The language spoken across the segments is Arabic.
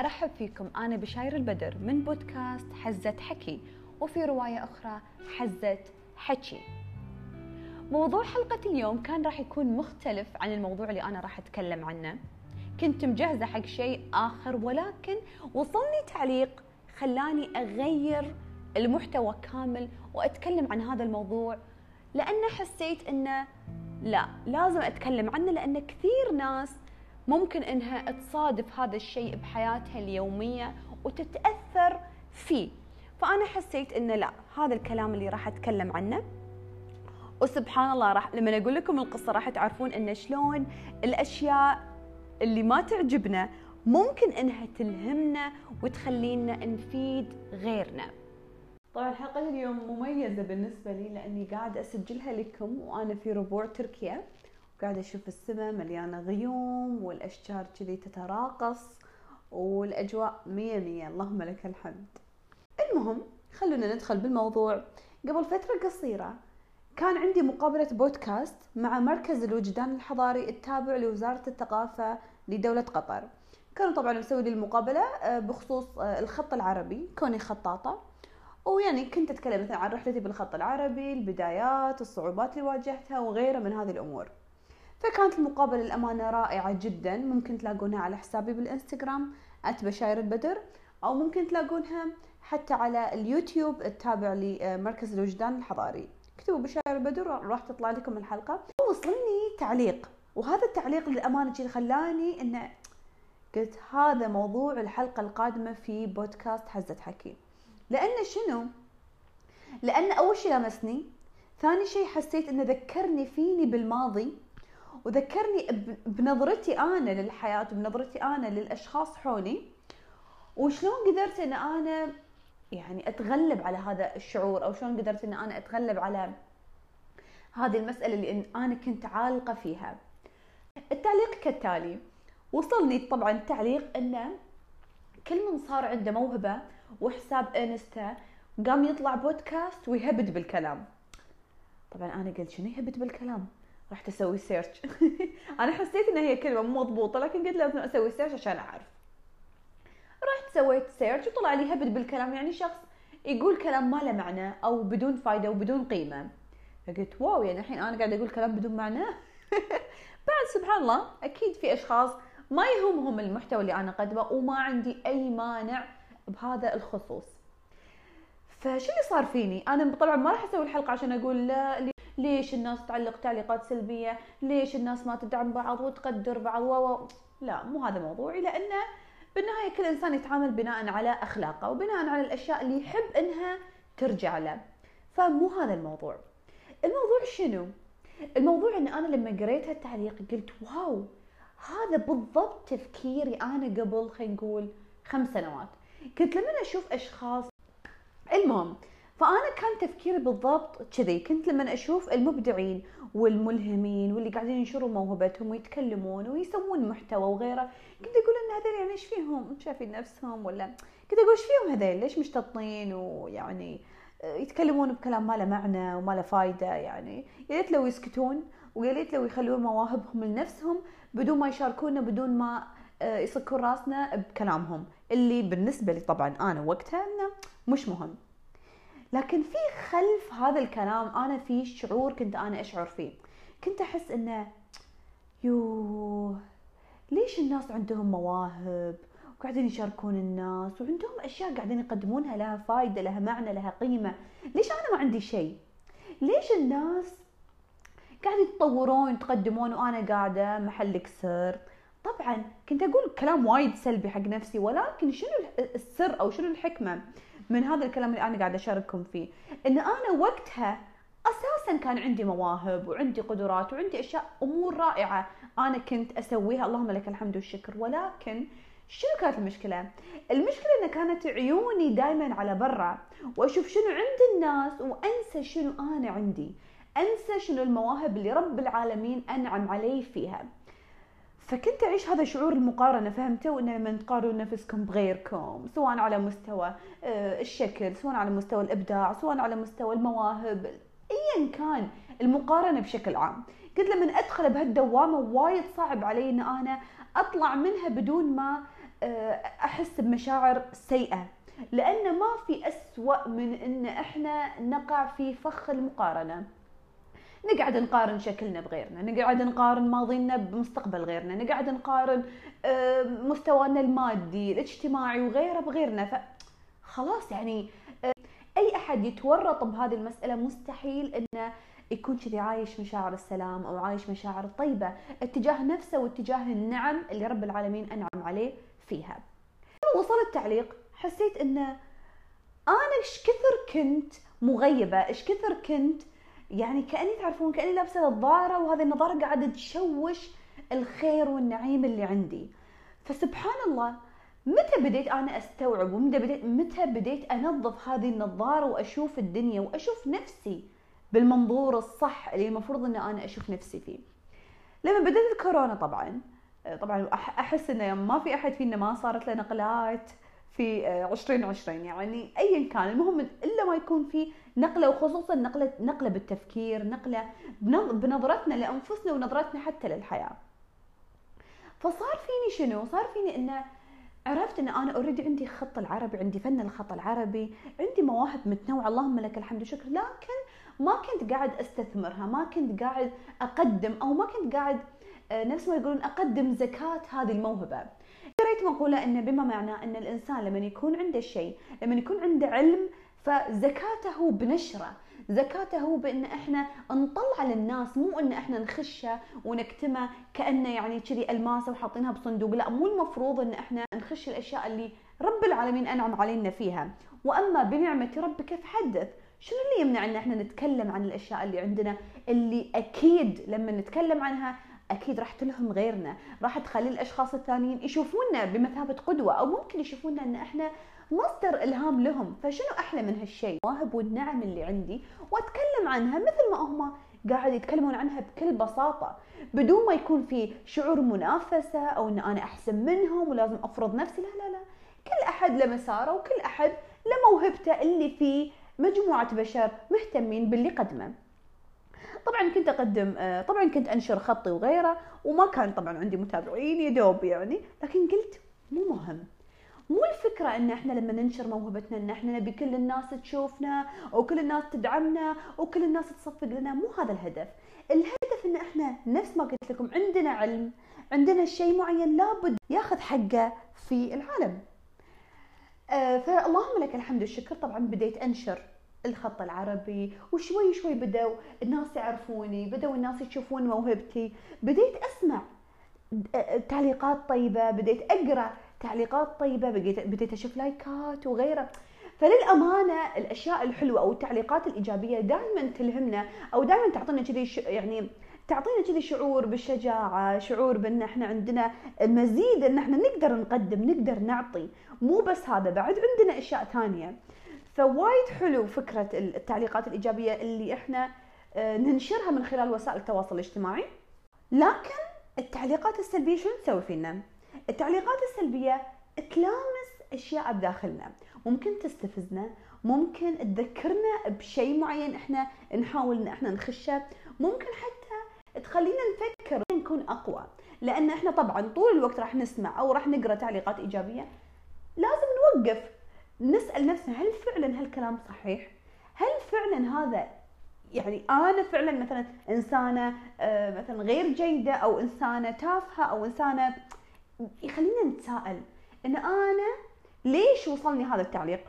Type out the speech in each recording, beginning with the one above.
أرحب فيكم. أنا بشاير البدر من بودكاست حزة حكي وفي رواية أخرى حزة حكي. موضوع حلقة اليوم كان راح يكون مختلف عن الموضوع اللي أنا راح أتكلم عنه. كنت مجهزة حق شيء آخر ولكن وصلني تعليق خلاني أغير المحتوى كامل وأتكلم عن هذا الموضوع لأن حسيت أنه لا لازم أتكلم عنه لأن كثير ناس ممكن إنها تصادف هذا الشيء بحياتها اليومية وتتأثر فيه. فأنا حسيت إنه لا هذا الكلام اللي راح أتكلم عنه. وسبحان الله راح لما أقول لكم القصة راح تعرفون إن شلون الأشياء اللي ما تعجبنا ممكن إنها تلهمنا وتخلينا نفيد غيرنا. طبعا حلقة اليوم مميزة بالنسبة لي لأني قاعدة أسجلها لكم وأنا في ربوع تركيا. قاعدة أشوف السماء مليانة غيوم والأشجار كذي تتراقص والأجواء مية مية. اللهم لك الحمد. المهم خلونا ندخل بالموضوع. قبل فترة قصيرة كان عندي مقابلة بودكاست مع مركز الوجدان الحضاري التابع لوزارة الثقافة لدولة قطر. كانوا طبعا مسوي لي المقابلة آه، بخصوص آه، الخط العربي كوني خطاطة. ويعني كنت أتكلم مثلا عن رحلتي بالخط العربي البدايات الصعوبات اللي واجهتها وغيرها من هذه الأمور. فكانت المقابلة للأمانة رائعة جدا. ممكن تلاقونها على حسابي بالإنستغرام @بشاير البدر أو ممكن تلاقونها حتى على اليوتيوب التابع لمركز الوجدان الحضاري. اكتبوا بشاير البدر راح تطلع لكم الحلقة. وصلني تعليق. وهذا التعليق للأمانة اللي خلاني إنه قلت هذا موضوع الحلقة القادمة في بودكاست حزة حكي لأن شنو؟ لأن أول شيء لمسني ثاني شيء حسيت إنه ذكرني فيني بالماضي. وذكرني بنظرتي أنا للحياة وبنظرتي أنا للأشخاص حولي وشلون قدرت إن أنا يعني أتغلب على هذا الشعور أو شلون قدرت إن أنا أتغلب على هذه المسألة اللي أنا كنت عالقة فيها. التعليق كالتالي وصلني طبعا التعليق انه كل من صار عنده موهبة وحساب إنستا قام يطلع بودكاست ويهبد بالكلام. طبعا أنا قلت شنو يهبد بالكلام؟ رحت أسوي search أنا حسيت إن هي كلمة مو مضبوطة لكن قلت لازم أسوي search عشان أعرف. رحت سويت search وطلع لي هبد بالكلام يعني شخص يقول كلام ما له معنى أو بدون فايدة وبدون قيمة. فقلت wow يعني الحين أنا قاعدة أقول كلام بدون معنى؟ بعد سبحان الله أكيد في أشخاص ما يهمهم المحتوى اللي أنا اقدمه وما عندي أي مانع بهذا الخصوص. فشو اللي صار فيني؟ أنا طبعا ما راح أسوي الحلقة عشان أقول لا ليش الناس تعلق تعليقات سلبية؟ ليش الناس ما تدعم بعض وتقدر بعض؟ و لا مو هذا موضوعي. لأنه بالنهاية كل إنسان يتعامل بناء على أخلاقه وبناء على الأشياء اللي يحب إنها ترجع له. فمو هذا الموضوع. الموضوع شنو؟ الموضوع إن أنا لما قريت هالتعليق قلت واو هذا بالضبط تفكيري أنا قبل خلينا نقول خمس سنوات. كنت لما أشوف أشخاص المهم فأنا كان تفكيري بالضبط كذي. كنت لما أشوف المبدعين والملهمين واللي قاعدين ينشروا موهبتهم ويتكلمون ويسوون محتوى وغيره كنت أقول إن هذول يعني إيش فيهم؟ شايفين نفسهم ولا؟ كنت أقول إيش فيهم هذول؟ ليش مشتطين ويعني يتكلمون بكلام ما له معنى وما له فايدة يعني؟ يا ريت لو يسكتون ويا ريت لو يخلون مواهبهم لنفسهم بدون ما يشاركونا بدون ما آه، يصكون راسنا بكلامهم. اللي بالنسبة لي طبعا أنا وقتها إنه مش مهم. لكن في خلف هذا الكلام أنا في شعور كنت أنا أشعر فيه. كنت أحس إنه يوه ليش الناس عندهم مواهب وقاعدين يشاركون الناس وعندهم أشياء قاعدين يقدمونها لها فايدة لها معنى لها قيمة؟ ليش أنا ما عندي شيء؟ ليش الناس قاعدين يتطورون يتقدمون وأنا قاعدة محلك سر؟ طبعا كنت أقول كلام وايد سلبي حق نفسي ولكن شنو السر أو شنو الحكمة؟ من هذا الكلام اللي أنا قاعدة أشارككم فيه إن أنا وقتها أساسا كان عندي مواهب وعندي قدرات وعندي أشياء أمور رائعة أنا كنت أسويها. اللهم لك الحمد والشكر. ولكن شنو كانت المشكلة؟ المشكلة إن كانت عيوني دائما على برا وأشوف شنو عند الناس وأنسى شنو أنا عندي. أنسى شنو المواهب اللي رب العالمين أنعم علي فيها. فكنت أعيش هذا شعور المقارنة فهمتوا ان لما تقارنوا نفسكم بغيركم سواء على مستوى آه، الشكل سواء على مستوى الإبداع سواء على مستوى المواهب ايا كان المقارنة بشكل عام. كنت لما أدخل بهالدوامة وايد صعب علي إن أنا أطلع منها بدون ما آه، أحس بمشاعر سيئة لأن ما في أسوأ من إن إحنا نقع في فخ المقارنة. نقعد نقارن شكلنا بغيرنا نقعد نقارن ماضينا بمستقبل غيرنا نقعد نقارن آه، مستوانا المادي الاجتماعي وغيره بغيرنا ف خلاص يعني آه، أي أحد يتورط بهذه المسألة مستحيل إنه يكون كذي عايش مشاعر السلام أو عايش مشاعر الطيبه اتجاه نفسه واتجاه النعم اللي رب العالمين أنعم عليه فيها. وصل التعليق حسيت إنه أنا إيش كثر كنت مغيبة، إيش كثر كنت يعني كأني تعرفون كأني لابسة نظارة وهذه النظارة قاعدة تشوش الخير والنعيم اللي عندي. فسبحان الله متى بديت أنا أستوعب ومتى بديت متى بديت أنظف هذه النظارة وأشوف الدنيا وأشوف نفسي بالمنظور الصح اللي المفروض إن أنا أشوف نفسي فيه لما بدأت الكورونا طبعا طبعا أحس إنه ما في أحد فينا ما صارت له نقلات في 2020 يعني ايا كان المهم إلا ما يكون في نقلة وخصوصا نقلة نقلة بالتفكير نقلة بنظرتنا لأنفسنا ونظرتنا حتى للحياة. فصار فيني شنو؟ صار فيني إنه عرفت إن أنا اوريدي عندي خط العربي عندي فن الخط العربي عندي مواهب متنوعة. اللهم لك الحمد والشكر لكن ما كنت قاعد أستثمرها ما كنت قاعد أقدم أو ما كنت قاعد آه، نفس ما يقولون أقدم زكاة هذه الموهبة. قريت مقولة إن بما معناه إن الإنسان لما يكون عنده شيء لما يكون عنده علم فزكاته بنشرة زكاته بإن إحنا نطلع للناس مو إن إحنا نخشه ونكتمه كأنه يعني كذي الماسه وحاطينها بصندوق لا مو المفروض إن إحنا نخش الأشياء اللي رب العالمين أنعم علينا فيها. وأما بنعمة ربك فحدث شنو اللي يمنع إن إحنا نتكلم عن الأشياء اللي عندنا اللي أكيد لما نتكلم عنها أكيد راح تلهم غيرنا راح تخلي الأشخاص الثانيين يشوفونا بمثابة قدوة أو ممكن يشوفونا إن إحنا مصدر إلهام لهم. فشنو أحلى من هالشيء؟ المواهب والنعم اللي عندي وأتكلم عنها مثل ما هم قاعد يتكلمون عنها بكل بساطة. بدون ما يكون في شعور منافسة أو إن أنا أحسن منهم ولازم أفرض نفسي لا لا لا. كل أحد له مساره وكل أحد له موهبته اللي فيه مجموعة بشر مهتمين باللي قدمه. طبعا كنت أقدم آه، طبعا كنت أنشر خطي وغيره وما كان طبعا عندي متابعين يدوب يعني. لكن قلت مو مهم. مو الفكرة إن إحنا لما ننشر موهبتنا إن إحنا نبي كل الناس تشوفنا وكل الناس تدعمنا وكل الناس تصفق لنا مو هذا الهدف. الهدف إن إحنا نفس ما قلت لكم عندنا علم عندنا شيء معين لابد ياخذ حقه في العالم. آه، فاللهم لك الحمد والشكر. طبعا بديت أنشر الخط العربي وشوي شوي بدأوا الناس يعرفوني بدأوا الناس يشوفون موهبتي. بديت أسمع تعليقات طيبة بديت أقرأ تعليقات طيبة بديت, أشوف لايكات وغيره فللأمانة الأشياء الحلوة أو التعليقات الإيجابية دائما تلهمنا أو دائما تعطينا كذي يعني تعطينا كذي شعور بالشجاعة شعور بأن إحنا عندنا مزيد أن إحنا نقدر نقدم نقدر نعطي. مو بس هذا بعد عندنا أشياء ثانية. فوايد حلو فكرة التعليقات الإيجابية اللي إحنا آه، ننشرها من خلال وسائل التواصل الاجتماعي. لكن التعليقات السلبية شو تسوي فينا؟ التعليقات السلبية تلامس أشياء بداخلنا. ممكن تستفزنا ممكن تذكرنا بشيء معين إحنا نحاول إن إحنا نخشه ممكن حتى تخلينا نفكر نكون أقوى. لأن إحنا طبعا طول الوقت راح نسمع أو راح نقرأ تعليقات إيجابية لازم نوقف. نسأل نفسنا هل فعلا هالكلام صحيح؟ هل فعلا هذا يعني أنا فعلا مثلا إنسانة آه، مثلا غير جيدة أو إنسانة تافهة أو إنسانة يخلينا نتساءل إن أنا ليش وصلني هذا التعليق؟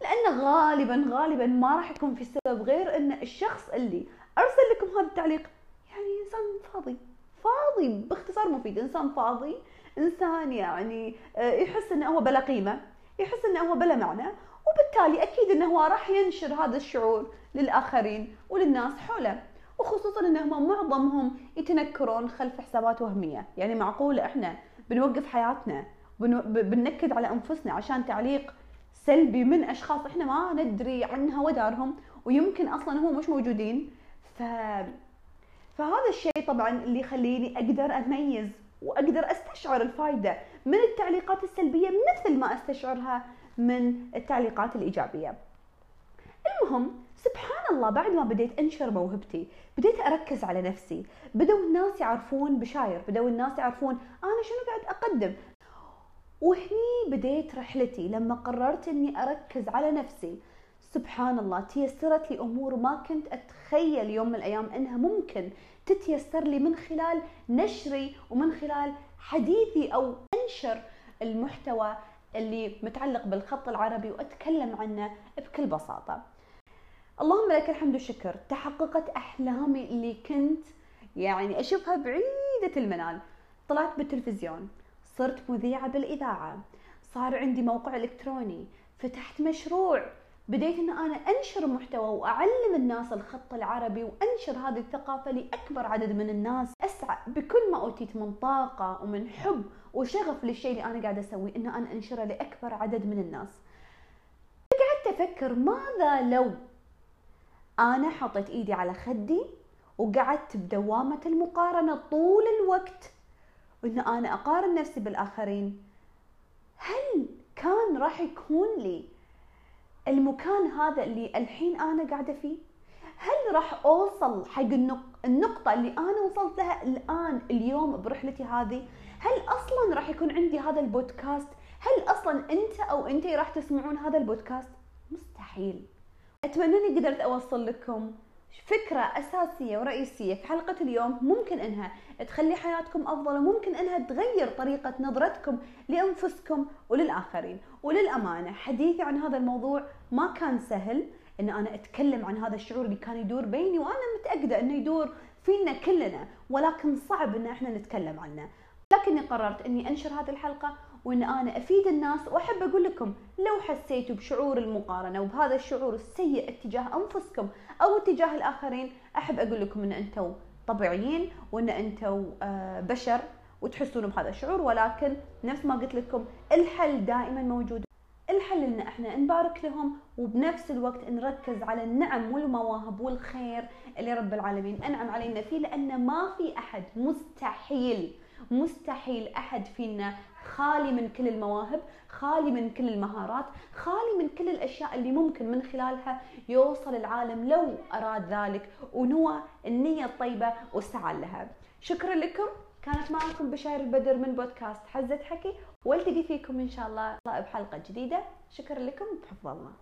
لأنه غالبا غالبا ما راح يكون في سبب غير إن الشخص اللي أرسل لكم هذا التعليق يعني إنسان فاضي فاضي باختصار مفيد إنسان فاضي إنسان يعني آه، يحس إنه هو بلا قيمة يحس إنه هو بلا معنى وبالتالي أكيد إنه هو راح ينشر هذا الشعور للآخرين وللناس حوله وخصوصا إنهم معظمهم يتنكرون خلف حسابات وهمية. يعني معقول إحنا بنوقف حياتنا بننكد على أنفسنا عشان تعليق سلبي من أشخاص إحنا ما ندري عنها ودارهم ويمكن أصلا هم مش موجودين. ف فهذا الشيء طبعا اللي يخليني أقدر أميز وأقدر أستشعر الفائده من التعليقات السلبية مثل ما أستشعرها من التعليقات الإيجابية. المهم سبحان الله بعد ما بديت أنشر موهبتي بديت أركز على نفسي. بدأوا الناس يعرفون بشاير بدأوا الناس يعرفون أنا شنو قاعد أقدم. وهني بديت رحلتي لما قررت إني أركز على نفسي. سبحان الله تيسرت لي أمور ما كنت أتخيل يوم من الأيام إنها ممكن تتيسر لي من خلال نشري ومن خلال حديثي أو أنشر المحتوى اللي متعلق بالخط العربي وأتكلم عنه بكل بساطة. اللهم لك الحمد والشكر تحققت أحلامي اللي كنت يعني أشوفها بعيدة المنال. طلعت بالتلفزيون، صرت مذيعة بالإذاعة، صار عندي موقع إلكتروني، فتحت مشروع بديت إن أنا أنشر محتوى وأعلم الناس الخط العربي وأنشر هذه الثقافة لأكبر عدد من الناس. أسعى بكل ما أوتيت من طاقة ومن حب وشغف للشيء اللي أنا قاعدة أسويه إن أنا أنشره لأكبر عدد من الناس. قعدت أفكر ماذا لو أنا حطيت إيدي على خدي وقعدت بدوامة المقارنة طول الوقت وإن أنا أقارن نفسي بالآخرين؟ هل كان راح يكون لي المكان هذا اللي الحين أنا قاعدة فيه هل راح أوصل حق النقطة اللي أنا وصلت لها الآن اليوم برحلتي هذه؟ هل أصلا راح يكون عندي هذا البودكاست؟ هل أصلا أنت أو أنتي راح تسمعون هذا البودكاست؟ مستحيل. أتمنى إني قدرت أوصل لكم. فكرة أساسية ورئيسية في حلقة اليوم ممكن إنها تخلي حياتكم أفضل وممكن إنها تغير طريقة نظرتكم لأنفسكم وللآخرين. وللأمانة حديثي عن هذا الموضوع ما كان سهل إن أنا أتكلم عن هذا الشعور اللي كان يدور بيني وأنا متأكدة إنه يدور فينا كلنا ولكن صعب إن إحنا نتكلم عنه. لكني قررت إني أنشر هذه الحلقة وإن أنا أفيد الناس وأحب أقول لكم لو حسيتوا بشعور المقارنة وبهذا الشعور السيء اتجاه أنفسكم أو اتجاه الآخرين أحب أقول لكم إن أنتم طبيعيين وإن أنتم آه، بشر وتحسون بهذا الشعور ولكن نفس ما قلت لكم الحل دائما موجود. الحل إن إحنا نبارك لهم وبنفس الوقت نركز على النعم والمواهب والخير اللي رب العالمين أنعم علينا فيه لأن ما في أحد مستحيل مستحيل أحد فينا خالي من كل المواهب خالي من كل المهارات خالي من كل الأشياء اللي ممكن من خلالها يوصل العالم لو أراد ذلك ونوى النية الطيبة وسعى لها. شكرا لكم. كانت معكم بشاير البدر من بودكاست حزة حكي. والتقي فيكم إن شاء الله بحلقة جديدة. شكرا لكم. بحفظ الله.